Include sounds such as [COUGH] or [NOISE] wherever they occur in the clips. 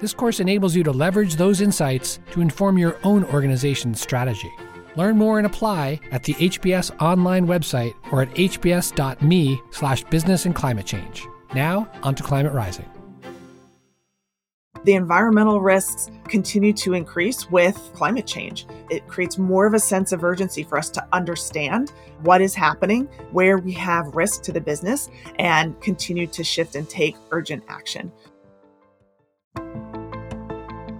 This course enables you to leverage those insights to inform your own organization's strategy. Learn more and apply at the HBS online website or at hbs.me slash business and climate change. Now, on to Climate Rising. The environmental risks continue to increase with climate change. It creates more of a sense of urgency for us to understand what is happening, where we have risk to the business, and continue to shift and take urgent action.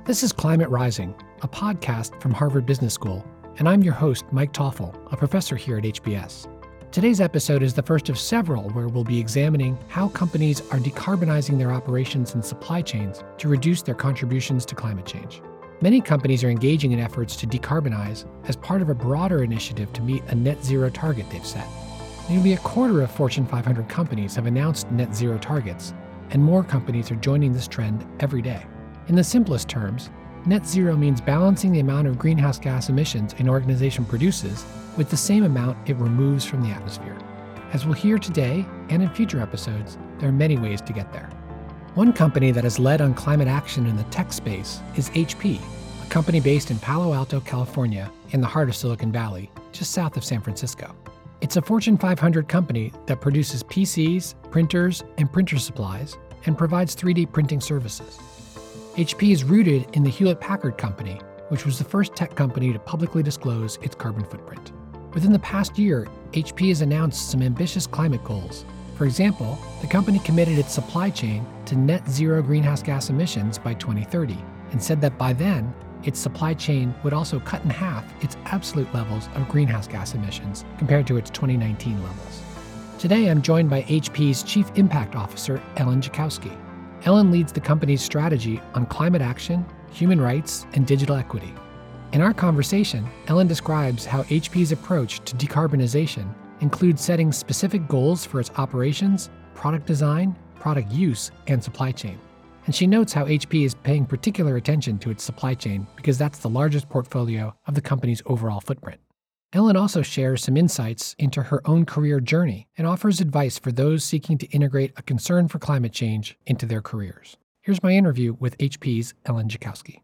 This is Climate Rising, a podcast from Harvard Business School, and I'm your host, Mike Toffel, a professor here at HBS. Today's episode is the first of several where we'll be examining how companies are decarbonizing their operations and supply chains to reduce their contributions to climate change. Many companies are engaging in efforts to decarbonize as part of a broader initiative to meet a net zero target they've set. Nearly a quarter of Fortune 500 companies have announced net zero targets, and more companies are joining this trend every day. In the simplest terms, net zero means balancing the amount of greenhouse gas emissions an organization produces with the same amount it removes from the atmosphere. As we'll hear today and in future episodes, there are many ways to get there. One company that has led on climate action in the tech space is HP, a company based in Palo Alto, California, in the heart of Silicon Valley, just south of San Francisco. It's a Fortune 500 company that produces PCs, printers, and printer supplies and provides 3D printing services. HP is rooted in the Hewlett Packard Company, which was the first tech company to publicly disclose its carbon footprint. Within the past year, HP has announced some ambitious climate goals. For example, the company committed its supply chain to net zero greenhouse gas emissions by 2030 and said that by then, its supply chain would also cut in half its absolute levels of greenhouse gas emissions compared to its 2019 levels. Today, I'm joined by HP's Chief Impact Officer, Ellen Jackowski. Ellen leads the company's strategy on climate action, human rights, and digital equity. In our conversation, Ellen describes how HP's approach to decarbonization includes setting specific goals for its operations, product design, product use, and supply chain. And she notes how HP is paying particular attention to its supply chain because that's the largest portfolio of the company's overall footprint. Ellen also shares some insights into her own career journey and offers advice for those seeking to integrate a concern for climate change into their careers. Here's my interview with HP's Ellen Jackowski.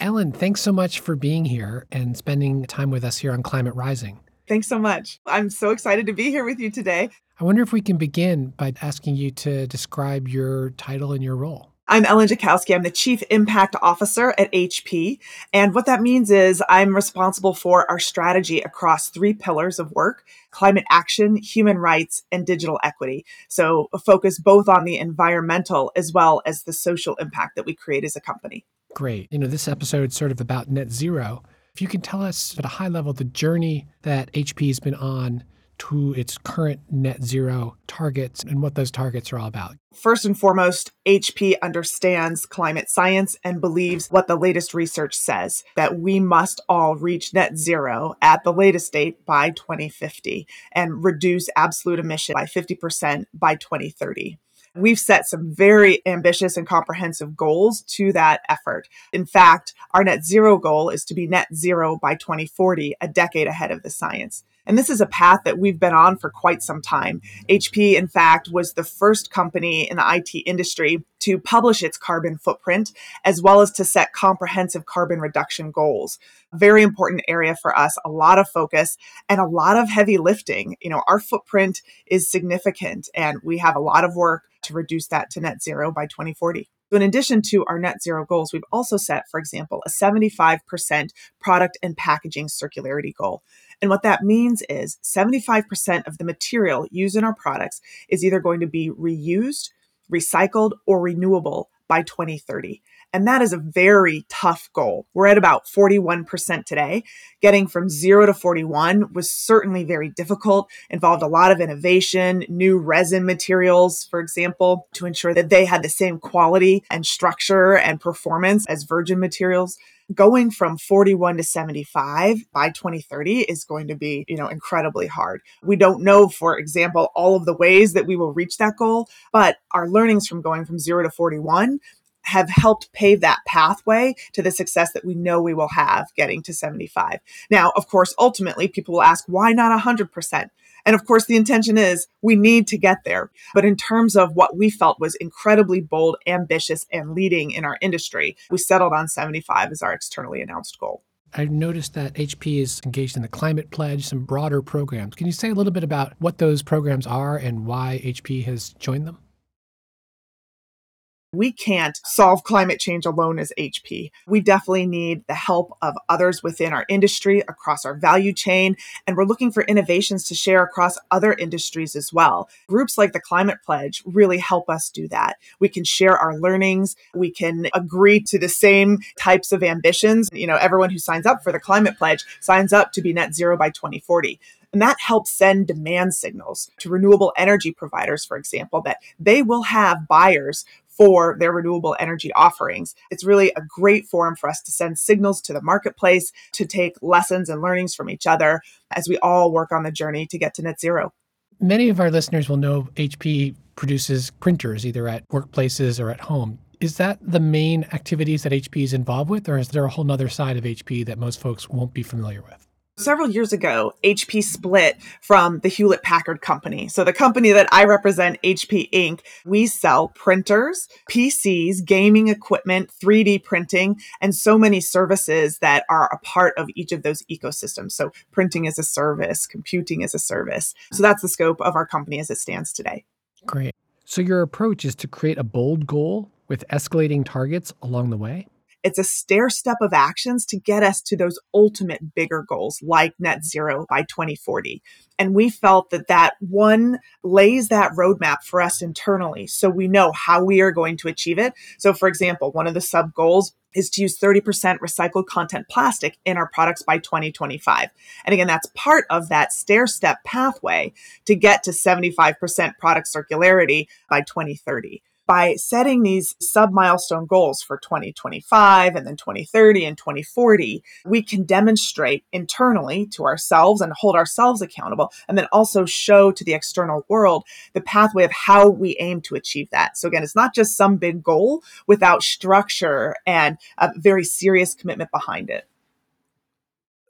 Ellen, thanks so much for being here and spending time with us here on Climate Rising. Thanks so much. I'm so excited to be here with you today. I wonder if we can begin by asking you to describe your title and your role. I'm Ellen Jackowski. I'm the Chief Impact Officer at HP. And what that means is I'm responsible for our strategy across three pillars of work climate action, human rights, and digital equity. So, a focus both on the environmental as well as the social impact that we create as a company. Great. You know, this episode is sort of about net zero. If you can tell us at a high level the journey that HP has been on to its current net zero targets and what those targets are all about. First and foremost, HP understands climate science and believes what the latest research says that we must all reach net zero at the latest date by 2050 and reduce absolute emission by 50% by 2030. We've set some very ambitious and comprehensive goals to that effort. In fact, our net zero goal is to be net zero by 2040, a decade ahead of the science. And this is a path that we've been on for quite some time. HP, in fact, was the first company in the IT industry to publish its carbon footprint, as well as to set comprehensive carbon reduction goals. Very important area for us, a lot of focus and a lot of heavy lifting. You know, our footprint is significant and we have a lot of work to reduce that to net zero by 2040. So in addition to our net zero goals, we've also set, for example, a 75% product and packaging circularity goal. And what that means is 75% of the material used in our products is either going to be reused, recycled, or renewable by 2030. And that is a very tough goal. We're at about 41% today. Getting from zero to 41 was certainly very difficult, involved a lot of innovation, new resin materials, for example, to ensure that they had the same quality and structure and performance as virgin materials going from 41 to 75 by 2030 is going to be, you know, incredibly hard. We don't know, for example, all of the ways that we will reach that goal, but our learnings from going from 0 to 41 have helped pave that pathway to the success that we know we will have getting to 75. Now, of course, ultimately people will ask, why not 100%? And of course, the intention is we need to get there. But in terms of what we felt was incredibly bold, ambitious, and leading in our industry, we settled on 75 as our externally announced goal. I noticed that HP is engaged in the Climate Pledge, some broader programs. Can you say a little bit about what those programs are and why HP has joined them? We can't solve climate change alone as HP. We definitely need the help of others within our industry, across our value chain, and we're looking for innovations to share across other industries as well. Groups like the Climate Pledge really help us do that. We can share our learnings, we can agree to the same types of ambitions. You know, everyone who signs up for the Climate Pledge signs up to be net zero by 2040. And that helps send demand signals to renewable energy providers, for example, that they will have buyers for their renewable energy offerings. It's really a great forum for us to send signals to the marketplace, to take lessons and learnings from each other as we all work on the journey to get to net zero. Many of our listeners will know HP produces printers either at workplaces or at home. Is that the main activities that HP is involved with, or is there a whole other side of HP that most folks won't be familiar with? Several years ago, HP split from the Hewlett Packard Company. So, the company that I represent, HP Inc., we sell printers, PCs, gaming equipment, 3D printing, and so many services that are a part of each of those ecosystems. So, printing as a service, computing as a service. So, that's the scope of our company as it stands today. Great. So, your approach is to create a bold goal with escalating targets along the way? It's a stair step of actions to get us to those ultimate bigger goals like net zero by 2040. And we felt that that one lays that roadmap for us internally. So we know how we are going to achieve it. So, for example, one of the sub goals is to use 30% recycled content plastic in our products by 2025. And again, that's part of that stair step pathway to get to 75% product circularity by 2030 by setting these sub milestone goals for 2025 and then 2030 and 2040, we can demonstrate internally to ourselves and hold ourselves accountable, and then also show to the external world the pathway of how we aim to achieve that. So, again, it's not just some big goal without structure and a very serious commitment behind it.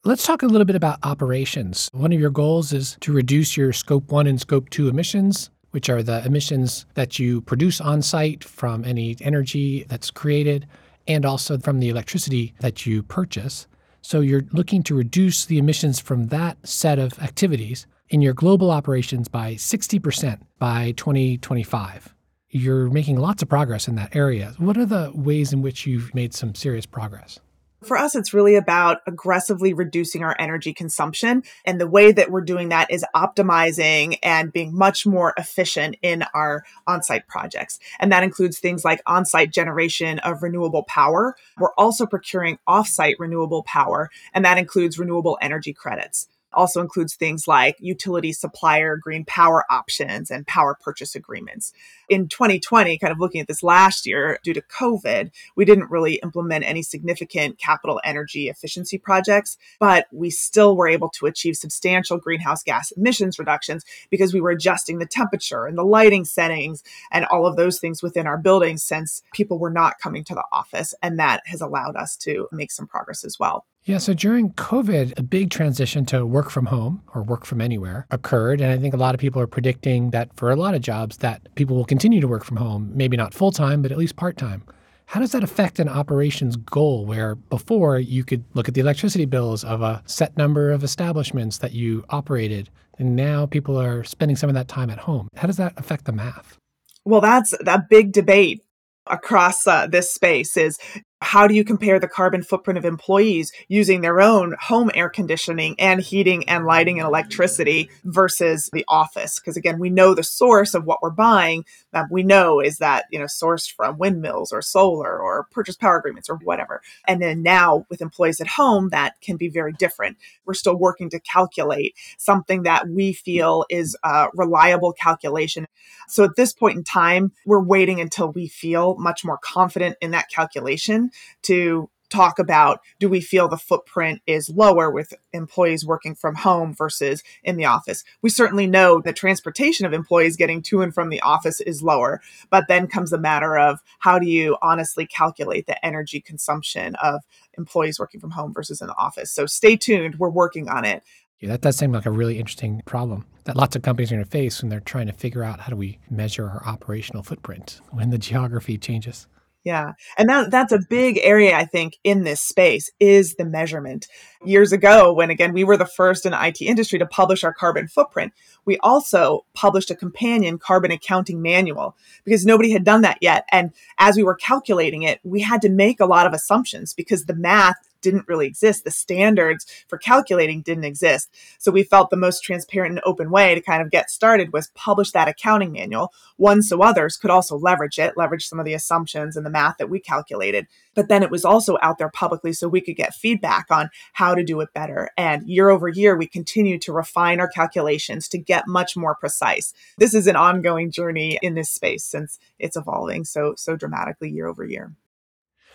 Let's talk a little bit about operations. One of your goals is to reduce your scope one and scope two emissions which are the emissions that you produce on site from any energy that's created and also from the electricity that you purchase. So you're looking to reduce the emissions from that set of activities in your global operations by 60% by 2025. You're making lots of progress in that area. What are the ways in which you've made some serious progress? For us, it's really about aggressively reducing our energy consumption. And the way that we're doing that is optimizing and being much more efficient in our on site projects. And that includes things like on site generation of renewable power. We're also procuring off site renewable power, and that includes renewable energy credits also includes things like utility supplier green power options and power purchase agreements. In 2020, kind of looking at this last year, due to COVID, we didn't really implement any significant capital energy efficiency projects, but we still were able to achieve substantial greenhouse gas emissions reductions because we were adjusting the temperature and the lighting settings and all of those things within our buildings since people were not coming to the office. And that has allowed us to make some progress as well. Yeah, so during COVID, a big transition to work from home or work from anywhere occurred. And I think a lot of people are predicting that for a lot of jobs that people will continue to work from home, maybe not full time, but at least part time. How does that affect an operations goal where before you could look at the electricity bills of a set number of establishments that you operated, and now people are spending some of that time at home? How does that affect the math? Well, that's that big debate across uh, this space is How do you compare the carbon footprint of employees using their own home air conditioning and heating and lighting and electricity versus the office? Because again, we know the source of what we're buying. That we know is that you know sourced from windmills or solar or purchase power agreements or whatever. And then now with employees at home, that can be very different. We're still working to calculate something that we feel is a reliable calculation. So at this point in time, we're waiting until we feel much more confident in that calculation to talk about do we feel the footprint is lower with employees working from home versus in the office? We certainly know that transportation of employees getting to and from the office is lower but then comes the matter of how do you honestly calculate the energy consumption of employees working from home versus in the office? So stay tuned we're working on it. Yeah, that does seem like a really interesting problem that lots of companies are going to face when they're trying to figure out how do we measure our operational footprint when the geography changes. Yeah. And that that's a big area I think in this space is the measurement. Years ago when again we were the first in the IT industry to publish our carbon footprint, we also published a companion carbon accounting manual because nobody had done that yet and as we were calculating it, we had to make a lot of assumptions because the math didn't really exist. The standards for calculating didn't exist. So we felt the most transparent and open way to kind of get started was publish that accounting manual, one so others could also leverage it, leverage some of the assumptions and the math that we calculated. But then it was also out there publicly so we could get feedback on how to do it better. And year over year, we continue to refine our calculations to get much more precise. This is an ongoing journey in this space since it's evolving so so dramatically year over year.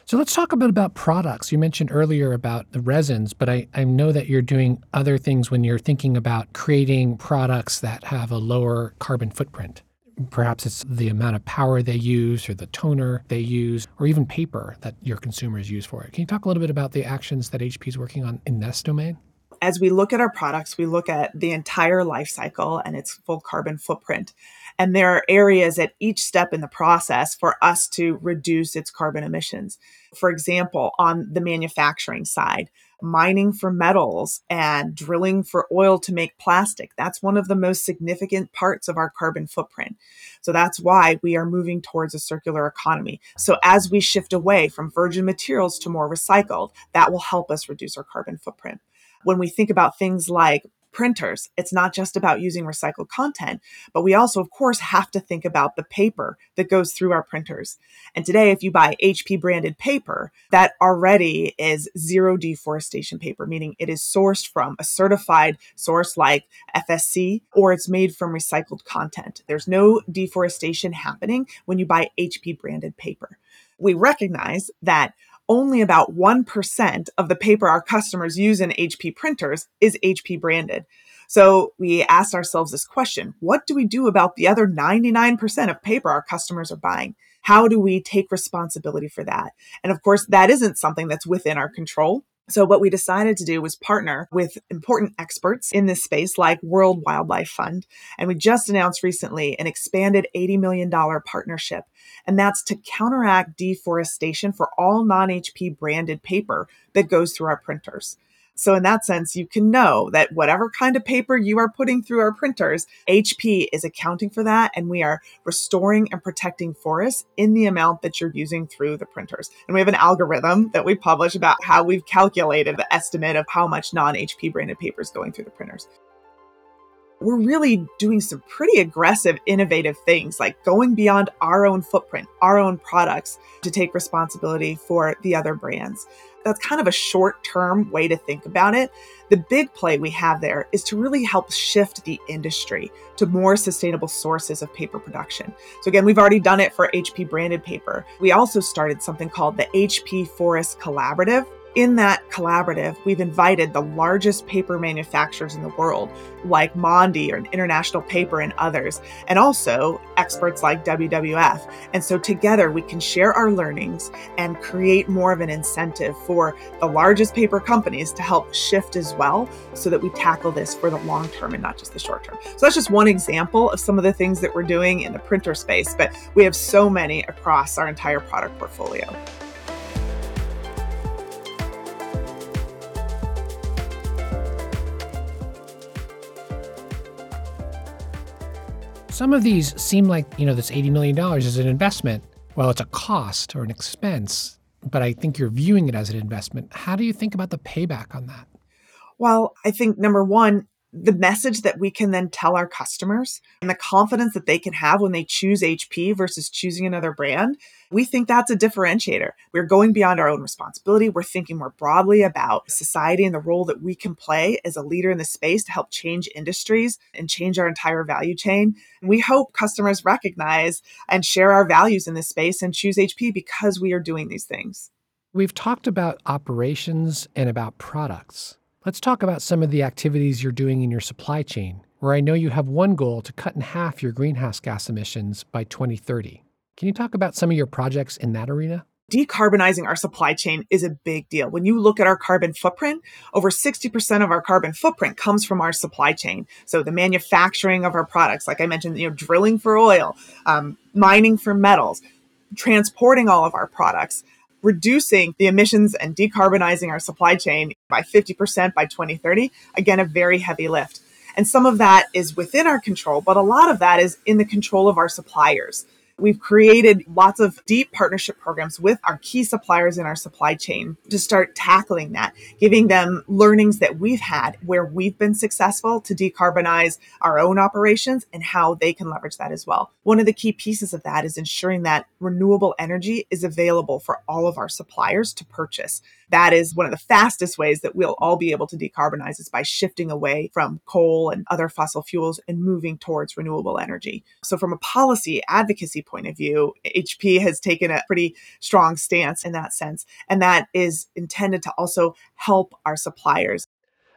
So let's talk a bit about products. You mentioned earlier about the resins, but I, I know that you're doing other things when you're thinking about creating products that have a lower carbon footprint. Perhaps it's the amount of power they use or the toner they use or even paper that your consumers use for it. Can you talk a little bit about the actions that HP is working on in this domain? As we look at our products, we look at the entire life cycle and its full carbon footprint. And there are areas at each step in the process for us to reduce its carbon emissions. For example, on the manufacturing side, mining for metals and drilling for oil to make plastic. That's one of the most significant parts of our carbon footprint. So that's why we are moving towards a circular economy. So as we shift away from virgin materials to more recycled, that will help us reduce our carbon footprint. When we think about things like printers. It's not just about using recycled content, but we also, of course, have to think about the paper that goes through our printers. And today, if you buy HP branded paper, that already is zero deforestation paper, meaning it is sourced from a certified source like FSC or it's made from recycled content. There's no deforestation happening when you buy HP branded paper. We recognize that only about 1% of the paper our customers use in HP printers is HP branded. So we asked ourselves this question What do we do about the other 99% of paper our customers are buying? How do we take responsibility for that? And of course, that isn't something that's within our control. So what we decided to do was partner with important experts in this space like World Wildlife Fund. And we just announced recently an expanded $80 million partnership. And that's to counteract deforestation for all non-HP branded paper that goes through our printers. So, in that sense, you can know that whatever kind of paper you are putting through our printers, HP is accounting for that. And we are restoring and protecting forests in the amount that you're using through the printers. And we have an algorithm that we publish about how we've calculated the estimate of how much non HP branded paper is going through the printers we're really doing some pretty aggressive, innovative things like going beyond our own footprint, our own products to take responsibility for the other brands. That's kind of a short term way to think about it. The big play we have there is to really help shift the industry to more sustainable sources of paper production. So, again, we've already done it for HP branded paper. We also started something called the HP Forest Collaborative, in that collaborative, we've invited the largest paper manufacturers in the world, like Mondi or International Paper and others, and also experts like WWF. And so together we can share our learnings and create more of an incentive for the largest paper companies to help shift as well so that we tackle this for the long term and not just the short term. So that's just one example of some of the things that we're doing in the printer space, but we have so many across our entire product portfolio. Some of these seem like, you know, this $80 million is an investment. Well, it's a cost or an expense. but I think you're viewing it as an investment. How do you think about the payback on that? Well, I think number one, the message that we can then tell our customers and the confidence that they can have when they choose HP versus choosing another brand, we think that's a differentiator. We're going beyond our own responsibility. We're thinking more broadly about society and the role that we can play as a leader in the space to help change industries and change our entire value chain. And we hope customers recognize and share our values in this space and choose HP because we are doing these things. We've talked about operations and about products. Let's talk about some of the activities you're doing in your supply chain, where I know you have one goal to cut in half your greenhouse gas emissions by 2030. Can you talk about some of your projects in that arena? Decarbonizing our supply chain is a big deal. When you look at our carbon footprint, over 60% of our carbon footprint comes from our supply chain. So the manufacturing of our products, like I mentioned, you know, drilling for oil, um, mining for metals, transporting all of our products, reducing the emissions and decarbonizing our supply chain by 50% by 2030. Again, a very heavy lift. And some of that is within our control, but a lot of that is in the control of our suppliers. We've created lots of deep partnership programs with our key suppliers in our supply chain to start tackling that, giving them learnings that we've had where we've been successful to decarbonize our own operations and how they can leverage that as well. One of the key pieces of that is ensuring that renewable energy is available for all of our suppliers to purchase. That is one of the fastest ways that we'll all be able to decarbonize is by shifting away from coal and other fossil fuels and moving towards renewable energy. So from a policy advocacy point of view, HP has taken a pretty strong stance in that sense. And that is intended to also help our suppliers.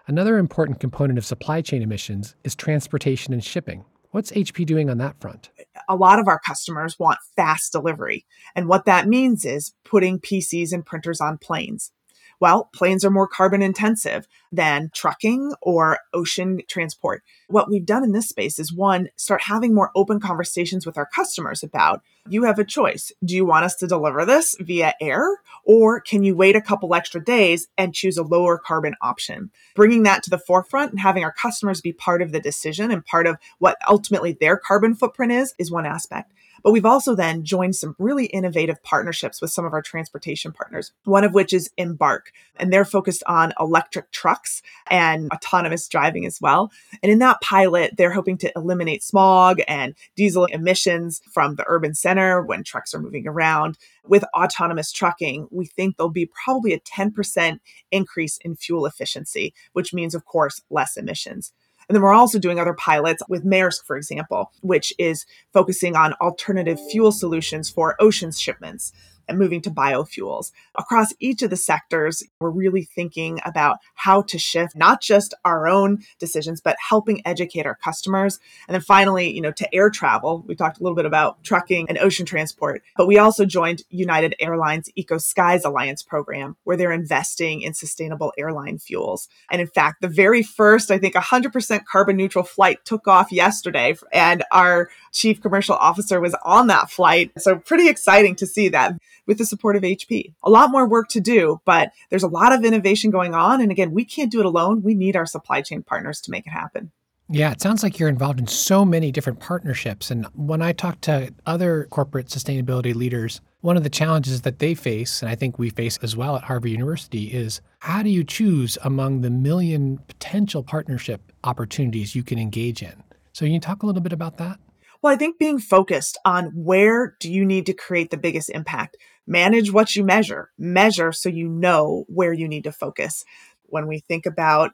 Another important component of supply chain emissions is transportation and shipping. What's HP doing on that front? A lot of our customers want fast delivery. And what that means is putting PCs and printers on planes. Well, planes are more carbon intensive than trucking or ocean transport. What we've done in this space is one, start having more open conversations with our customers about you have a choice. Do you want us to deliver this via air or can you wait a couple extra days and choose a lower carbon option? Bringing that to the forefront and having our customers be part of the decision and part of what ultimately their carbon footprint is, is one aspect. But we've also then joined some really innovative partnerships with some of our transportation partners, one of which is Embark, and they're focused on electric trucks and autonomous driving as well. And in that pilot, they're hoping to eliminate smog and diesel emissions from the urban center when trucks are moving around. With autonomous trucking, we think there'll be probably a 10% increase in fuel efficiency, which means, of course, less emissions. And then we're also doing other pilots with Maersk, for example, which is focusing on alternative fuel solutions for ocean shipments and moving to biofuels. Across each of the sectors, we're really thinking about how to shift not just our own decisions, but helping educate our customers. And then finally, you know, to air travel, we talked a little bit about trucking and ocean transport, but we also joined United Airlines Eco Skies Alliance program, where they're investing in sustainable airline fuels. And in fact, the very first, I think, 100% carbon neutral flight took off yesterday, and our chief commercial officer was on that flight. So pretty exciting to see that with the support of HP. A lot more work to do, but there's a lot of innovation going on. And again, we can't do it alone. We need our supply chain partners to make it happen. Yeah, it sounds like you're involved in so many different partnerships. And when I talk to other corporate sustainability leaders, one of the challenges that they face, and I think we face as well at Harvard University, is how do you choose among the million potential partnership opportunities you can engage in? So, can you talk a little bit about that? Well, I think being focused on where do you need to create the biggest impact? Manage what you measure, measure so you know where you need to focus. When we think about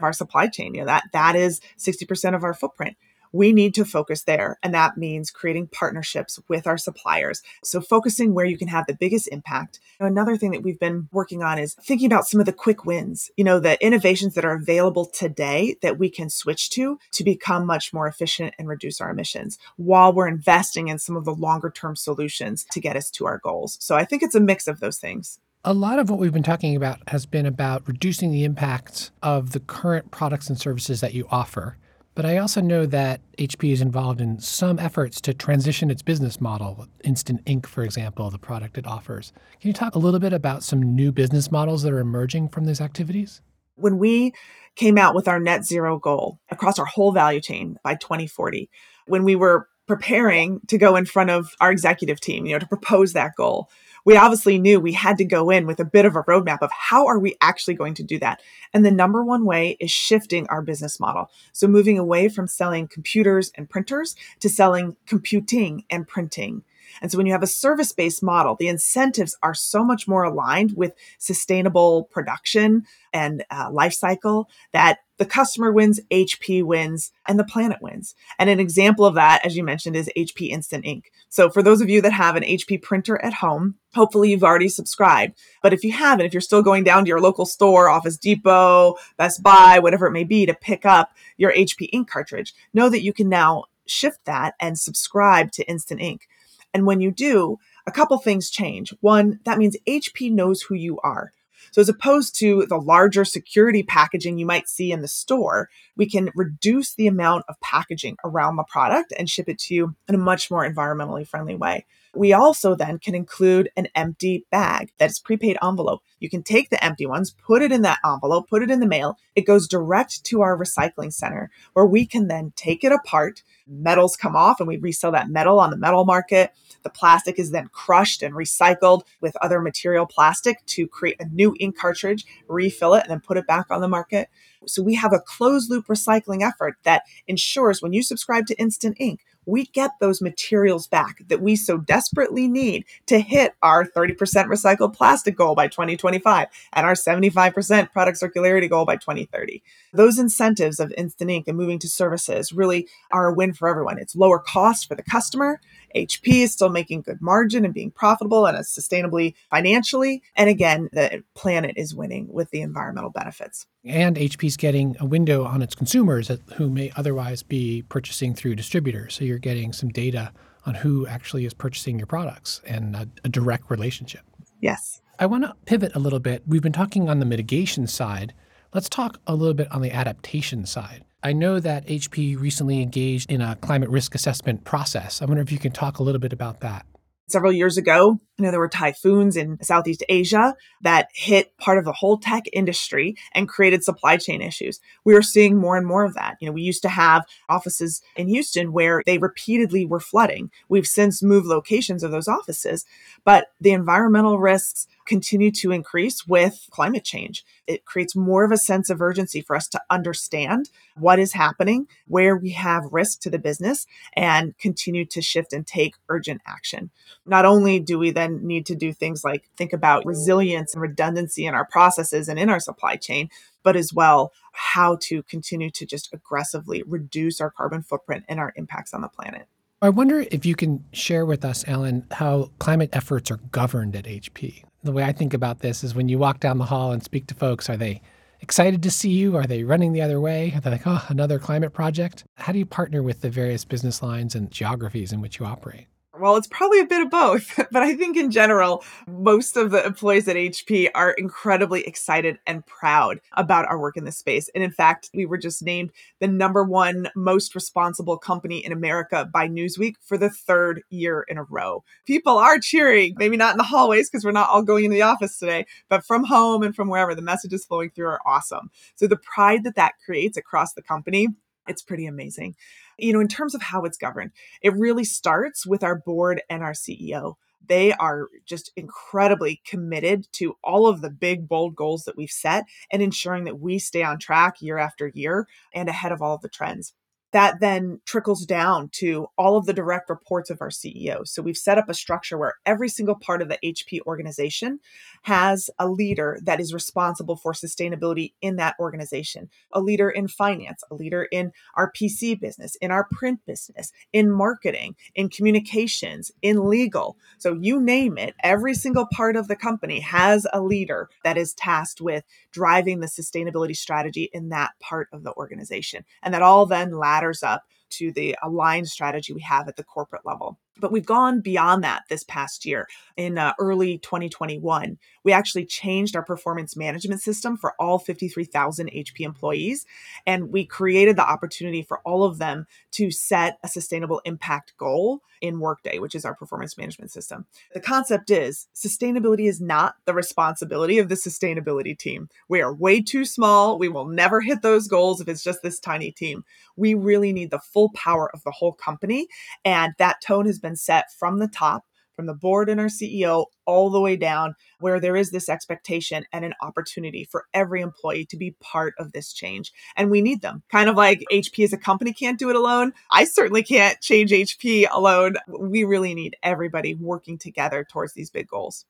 our supply chain, you know, that that is 60% of our footprint we need to focus there. And that means creating partnerships with our suppliers. So focusing where you can have the biggest impact. Another thing that we've been working on is thinking about some of the quick wins, you know, the innovations that are available today that we can switch to to become much more efficient and reduce our emissions while we're investing in some of the longer term solutions to get us to our goals. So I think it's a mix of those things. A lot of what we've been talking about has been about reducing the impacts of the current products and services that you offer. But I also know that HP is involved in some efforts to transition its business model. Instant Ink, for example, the product it offers. Can you talk a little bit about some new business models that are emerging from these activities? When we came out with our net zero goal across our whole value chain by 2040, when we were preparing to go in front of our executive team, you know, to propose that goal, we obviously knew we had to go in with a bit of a roadmap of how are we actually going to do that. And the number one way is shifting our business model. So moving away from selling computers and printers to selling computing and printing. And so when you have a service based model, the incentives are so much more aligned with sustainable production and uh, life cycle that the customer wins, HP wins, and the planet wins. And an example of that, as you mentioned, is HP Instant Ink. So for those of you that have an HP printer at home, hopefully you've already subscribed. But if you haven't, if you're still going down to your local store, Office Depot, Best Buy, whatever it may be, to pick up your HP ink cartridge, know that you can now shift that and subscribe to Instant Ink. And when you do, a couple things change. One, that means HP knows who you are. So as opposed to the larger security packaging you might see in the store, we can reduce the amount of packaging around the product and ship it to you in a much more environmentally friendly way. We also then can include an empty bag that is prepaid envelope. You can take the empty ones, put it in that envelope, put it in the mail. It goes direct to our recycling center where we can then take it apart. Metals come off and we resell that metal on the metal market. The plastic is then crushed and recycled with other material plastic to create a new ink cartridge, refill it, and then put it back on the market. So we have a closed loop recycling effort that ensures when you subscribe to Instant Ink, we get those materials back that we so desperately need to hit our 30% recycled plastic goal by 2025 and our 75% product circularity goal by 2030. Those incentives of Instant Ink and moving to services really are a win for everyone. It's lower cost for the customer. HP is still making good margin and being profitable and sustainably financially. And again, the planet is winning with the environmental benefits. And HP's getting a window on its consumers who may otherwise be purchasing through distributors. So you're getting some data on who actually is purchasing your products and a, a direct relationship. Yes. I want to pivot a little bit. We've been talking on the mitigation side. Let's talk a little bit on the adaptation side. I know that HP recently engaged in a climate risk assessment process. I wonder if you can talk a little bit about that several years ago, you know, there were typhoons in Southeast Asia that hit part of the whole tech industry and created supply chain issues. We are seeing more and more of that. You know, we used to have offices in Houston where they repeatedly were flooding. We've since moved locations of those offices, but the environmental risks continue to increase with climate change. It creates more of a sense of urgency for us to understand what is happening, where we have risk to the business, and continue to shift and take urgent action. Not only do we then need to do things like think about resilience and redundancy in our processes and in our supply chain, but as well how to continue to just aggressively reduce our carbon footprint and our impacts on the planet. I wonder if you can share with us, Alan, how climate efforts are governed at HP. The way I think about this is when you walk down the hall and speak to folks, are they excited to see you? Are they running the other way? Are they like, oh, another climate project? How do you partner with the various business lines and geographies in which you operate? Well, it's probably a bit of both, [LAUGHS] but I think in general, most of the employees at HP are incredibly excited and proud about our work in this space. And in fact, we were just named the number one most responsible company in America by Newsweek for the third year in a row. People are cheering, maybe not in the hallways because we're not all going into the office today, but from home and from wherever the messages flowing through are awesome. So the pride that that creates across the company, it's pretty amazing you know, in terms of how it's governed, it really starts with our board and our CEO. They are just incredibly committed to all of the big, bold goals that we've set and ensuring that we stay on track year after year and ahead of all of the trends that then trickles down to all of the direct reports of our CEO. So we've set up a structure where every single part of the HP organization has a leader that is responsible for sustainability in that organization, a leader in finance, a leader in our PC business, in our print business, in marketing, in communications, in legal. So you name it, every single part of the company has a leader that is tasked with driving the sustainability strategy in that part of the organization. And that all then ladders up to the aligned strategy we have at the corporate level. But we've gone beyond that this past year. In uh, early 2021, we actually changed our performance management system for all 53,000 HP employees. And we created the opportunity for all of them to set a sustainable impact goal in Workday, which is our performance management system. The concept is sustainability is not the responsibility of the sustainability team. We are way too small. We will never hit those goals if it's just this tiny team. We really need the full power of the whole company. And that tone has been set from the top from the board and our CEO all the way down, where there is this expectation and an opportunity for every employee to be part of this change. And we need them. Kind of like HP as a company can't do it alone. I certainly can't change HP alone. We really need everybody working together towards these big goals.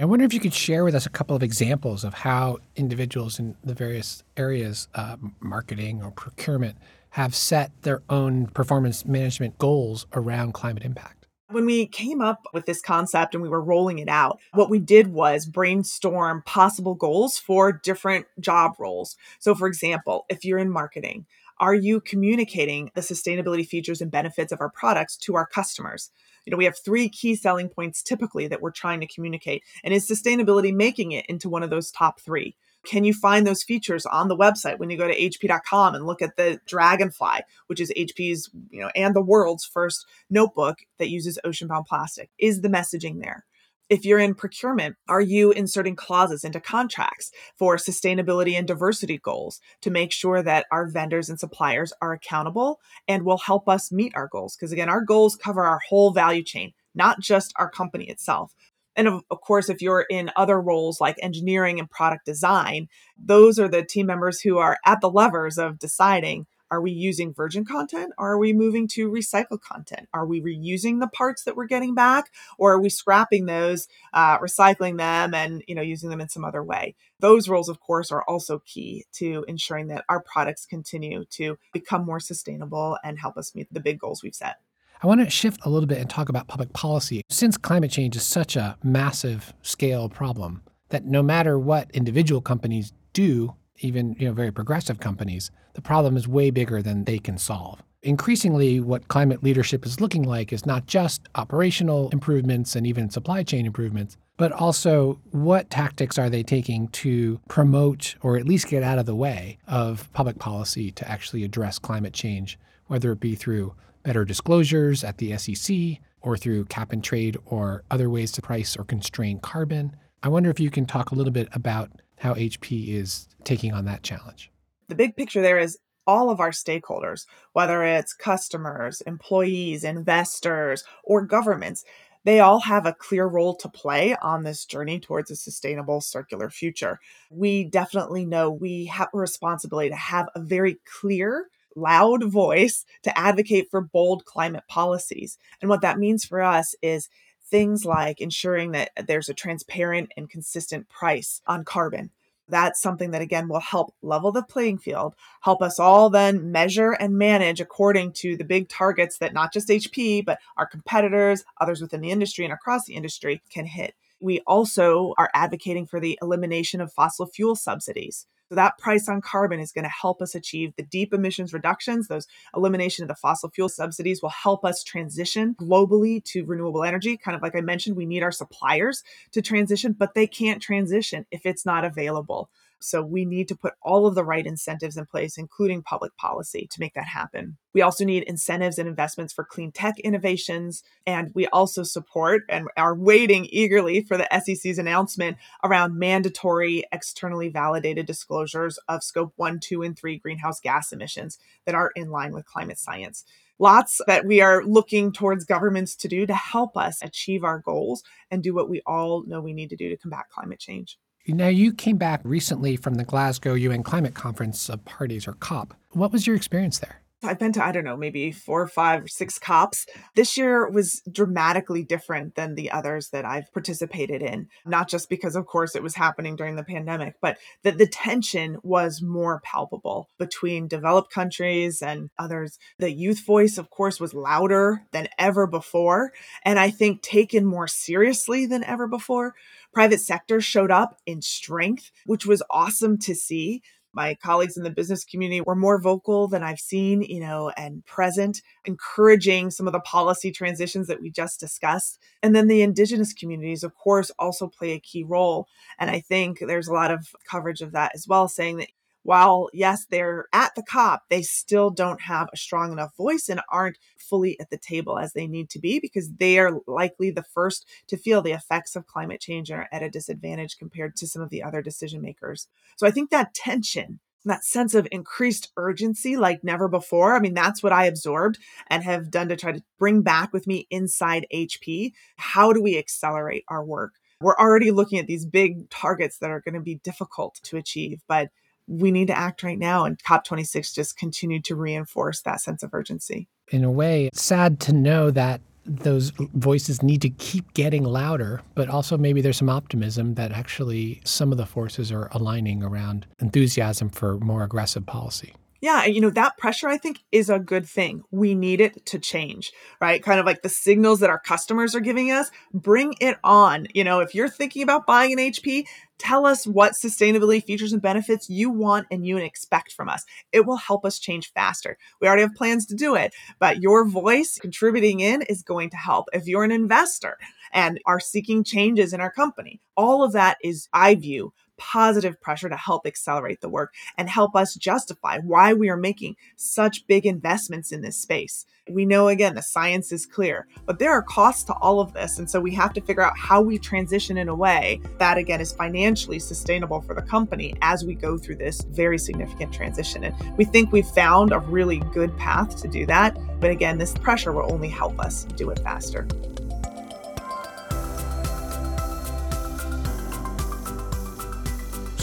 I wonder if you could share with us a couple of examples of how individuals in the various areas, uh, marketing or procurement, have set their own performance management goals around climate impact. When we came up with this concept and we were rolling it out, what we did was brainstorm possible goals for different job roles. So, for example, if you're in marketing, are you communicating the sustainability features and benefits of our products to our customers? You know, we have three key selling points typically that we're trying to communicate. And is sustainability making it into one of those top three? Can you find those features on the website when you go to hp.com and look at the Dragonfly, which is HP's, you know, and the world's first notebook that uses ocean bound plastic? Is the messaging there? if you're in procurement, are you inserting clauses into contracts for sustainability and diversity goals to make sure that our vendors and suppliers are accountable and will help us meet our goals? Because again, our goals cover our whole value chain, not just our company itself. And of, of, course, if you're in other roles like engineering and product design, those are the team members who are at the levers of deciding are we using virgin content? Or are we moving to recycled content? Are we reusing the parts that we're getting back, or are we scrapping those, uh, recycling them, and you know using them in some other way? Those roles, of course, are also key to ensuring that our products continue to become more sustainable and help us meet the big goals we've set. I want to shift a little bit and talk about public policy. Since climate change is such a massive scale problem that no matter what individual companies do, even you know very progressive companies, the problem is way bigger than they can solve. Increasingly, what climate leadership is looking like is not just operational improvements and even supply chain improvements, but also what tactics are they taking to promote or at least get out of the way of public policy to actually address climate change, whether it be through better disclosures at the SEC or through cap and trade or other ways to price or constrain carbon. I wonder if you can talk a little bit about how HP is taking on that challenge. The big picture there is all of our stakeholders, whether it's customers, employees, investors, or governments, they all have a clear role to play on this journey towards a sustainable circular future. We definitely know we have a responsibility to have a very clear, loud voice to advocate for bold climate policies. And what that means for us is things like ensuring that there's a transparent and consistent price on carbon. That's something that, again, will help level the playing field, help us all then measure and manage according to the big targets that not just HP, but our competitors, others within the industry, and across the industry can hit. We also are advocating for the elimination of fossil fuel subsidies. So that price on carbon is going to help us achieve the deep emissions reductions. Those elimination of the fossil fuel subsidies will help us transition globally to renewable energy. Kind of like I mentioned, we need our suppliers to transition, but they can't transition if it's not available. So we need to put all of the right incentives in place, including public policy, to make that happen. We also need incentives and investments for clean tech innovations. And we also support and are waiting eagerly for the SEC's announcement around mandatory externally validated disclosures of scope one, two, and three greenhouse gas emissions that are in line with climate science lots that we are looking towards governments to do to help us achieve our goals and do what we all know we need to do to combat climate change. Now, you came back recently from the Glasgow UN Climate Conference of Parties, or COP. What was your experience there? I've been to, I don't know, maybe four, or five, or six COPs. This year was dramatically different than the others that I've participated in, not just because, of course, it was happening during the pandemic, but that the tension was more palpable between developed countries and others. The youth voice, of course, was louder than ever before, and I think taken more seriously than ever before private sector showed up in strength, which was awesome to see. My colleagues in the business community were more vocal than I've seen, you know, and present, encouraging some of the policy transitions that we just discussed. And then the indigenous communities, of course, also play a key role. And I think there's a lot of coverage of that as well, saying that while yes, they're at the COP, they still don't have a strong enough voice and aren't fully at the table as they need to be because they are likely the first to feel the effects of climate change and are at a disadvantage compared to some of the other decision makers. So I think that tension that sense of increased urgency like never before. I mean, that's what I absorbed and have done to try to bring back with me inside HP. How do we accelerate our work? We're already looking at these big targets that are going to be difficult to achieve, but we need to act right now. And COP26 just continued to reinforce that sense of urgency. In a way, sad to know that those voices need to keep getting louder, but also maybe there's some optimism that actually some of the forces are aligning around enthusiasm for more aggressive policy. Yeah, you know, that pressure I think is a good thing. We need it to change, right? Kind of like the signals that our customers are giving us, bring it on. You know, if you're thinking about buying an HP, tell us what sustainability features and benefits you want and you expect from us. It will help us change faster. We already have plans to do it, but your voice contributing in is going to help. If you're an investor and are seeking changes in our company, all of that is, I view, positive pressure to help accelerate the work and help us justify why we are making such big investments in this space. We know again the science is clear, but there are costs to all of this. And so we have to figure out how we transition in a way that again is financially sustainable for the company as we go through this very significant transition. And we think we've found a really good path to do that. But again, this pressure will only help us do it faster.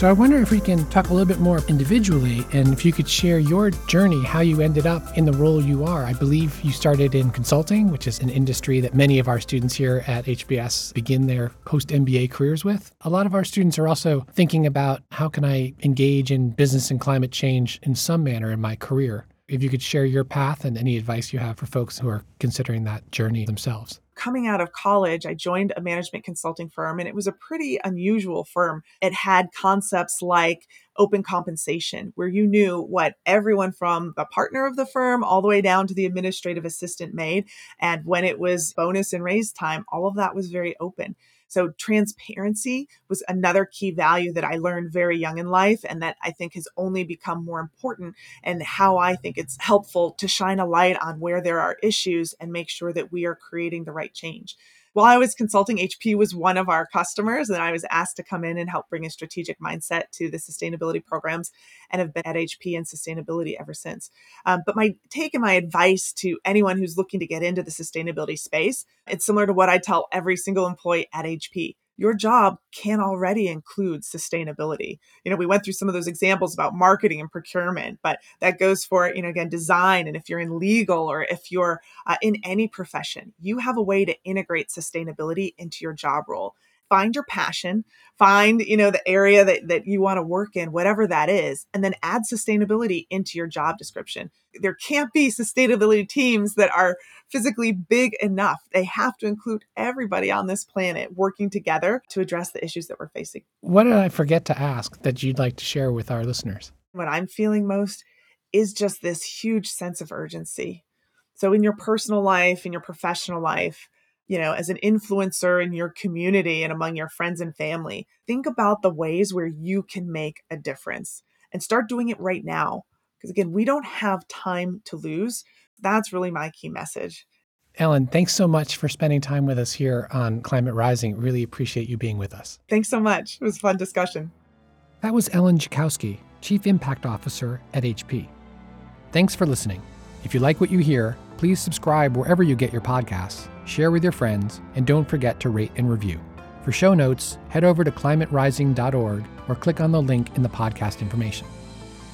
So I wonder if we can talk a little bit more individually and if you could share your journey, how you ended up in the role you are. I believe you started in consulting, which is an industry that many of our students here at HBS begin their post MBA careers with. A lot of our students are also thinking about how can I engage in business and climate change in some manner in my career. If you could share your path and any advice you have for folks who are considering that journey themselves coming out of college, I joined a management consulting firm, and it was a pretty unusual firm. It had concepts like open compensation, where you knew what everyone from the partner of the firm all the way down to the administrative assistant made. And when it was bonus and raise time, all of that was very open. So, transparency was another key value that I learned very young in life, and that I think has only become more important, and how I think it's helpful to shine a light on where there are issues and make sure that we are creating the right change while I was consulting, HP was one of our customers, and I was asked to come in and help bring a strategic mindset to the sustainability programs and have been at HP and sustainability ever since. Um, but my take and my advice to anyone who's looking to get into the sustainability space, it's similar to what I tell every single employee at HP your job can already include sustainability. You know, we went through some of those examples about marketing and procurement, but that goes for, you know, again, design. And if you're in legal or if you're uh, in any profession, you have a way to integrate sustainability into your job role find your passion find you know the area that, that you want to work in whatever that is and then add sustainability into your job description. There can't be sustainability teams that are physically big enough. They have to include everybody on this planet working together to address the issues that we're facing. What did i forget to ask that you'd like to share with our listeners? What i'm feeling most is just this huge sense of urgency. So in your personal life in your professional life you know, as an influencer in your community and among your friends and family, think about the ways where you can make a difference and start doing it right now. Because again, we don't have time to lose. That's really my key message. Ellen, thanks so much for spending time with us here on Climate Rising. Really appreciate you being with us. Thanks so much. It was a fun discussion. That was Ellen Jackowski, Chief Impact Officer at HP. Thanks for listening. If you like what you hear, please subscribe wherever you get your podcasts share with your friends, and don't forget to rate and review. For show notes, head over to climaterising.org or click on the link in the podcast information.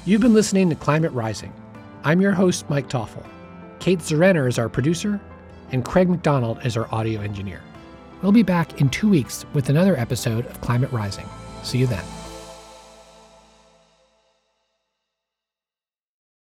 You've been listening to Climate Rising. I'm your host, Mike Toffel. Kate Zerenner is our producer, and Craig McDonald is our audio engineer. We'll be back in two weeks with another episode of Climate Rising. See you then.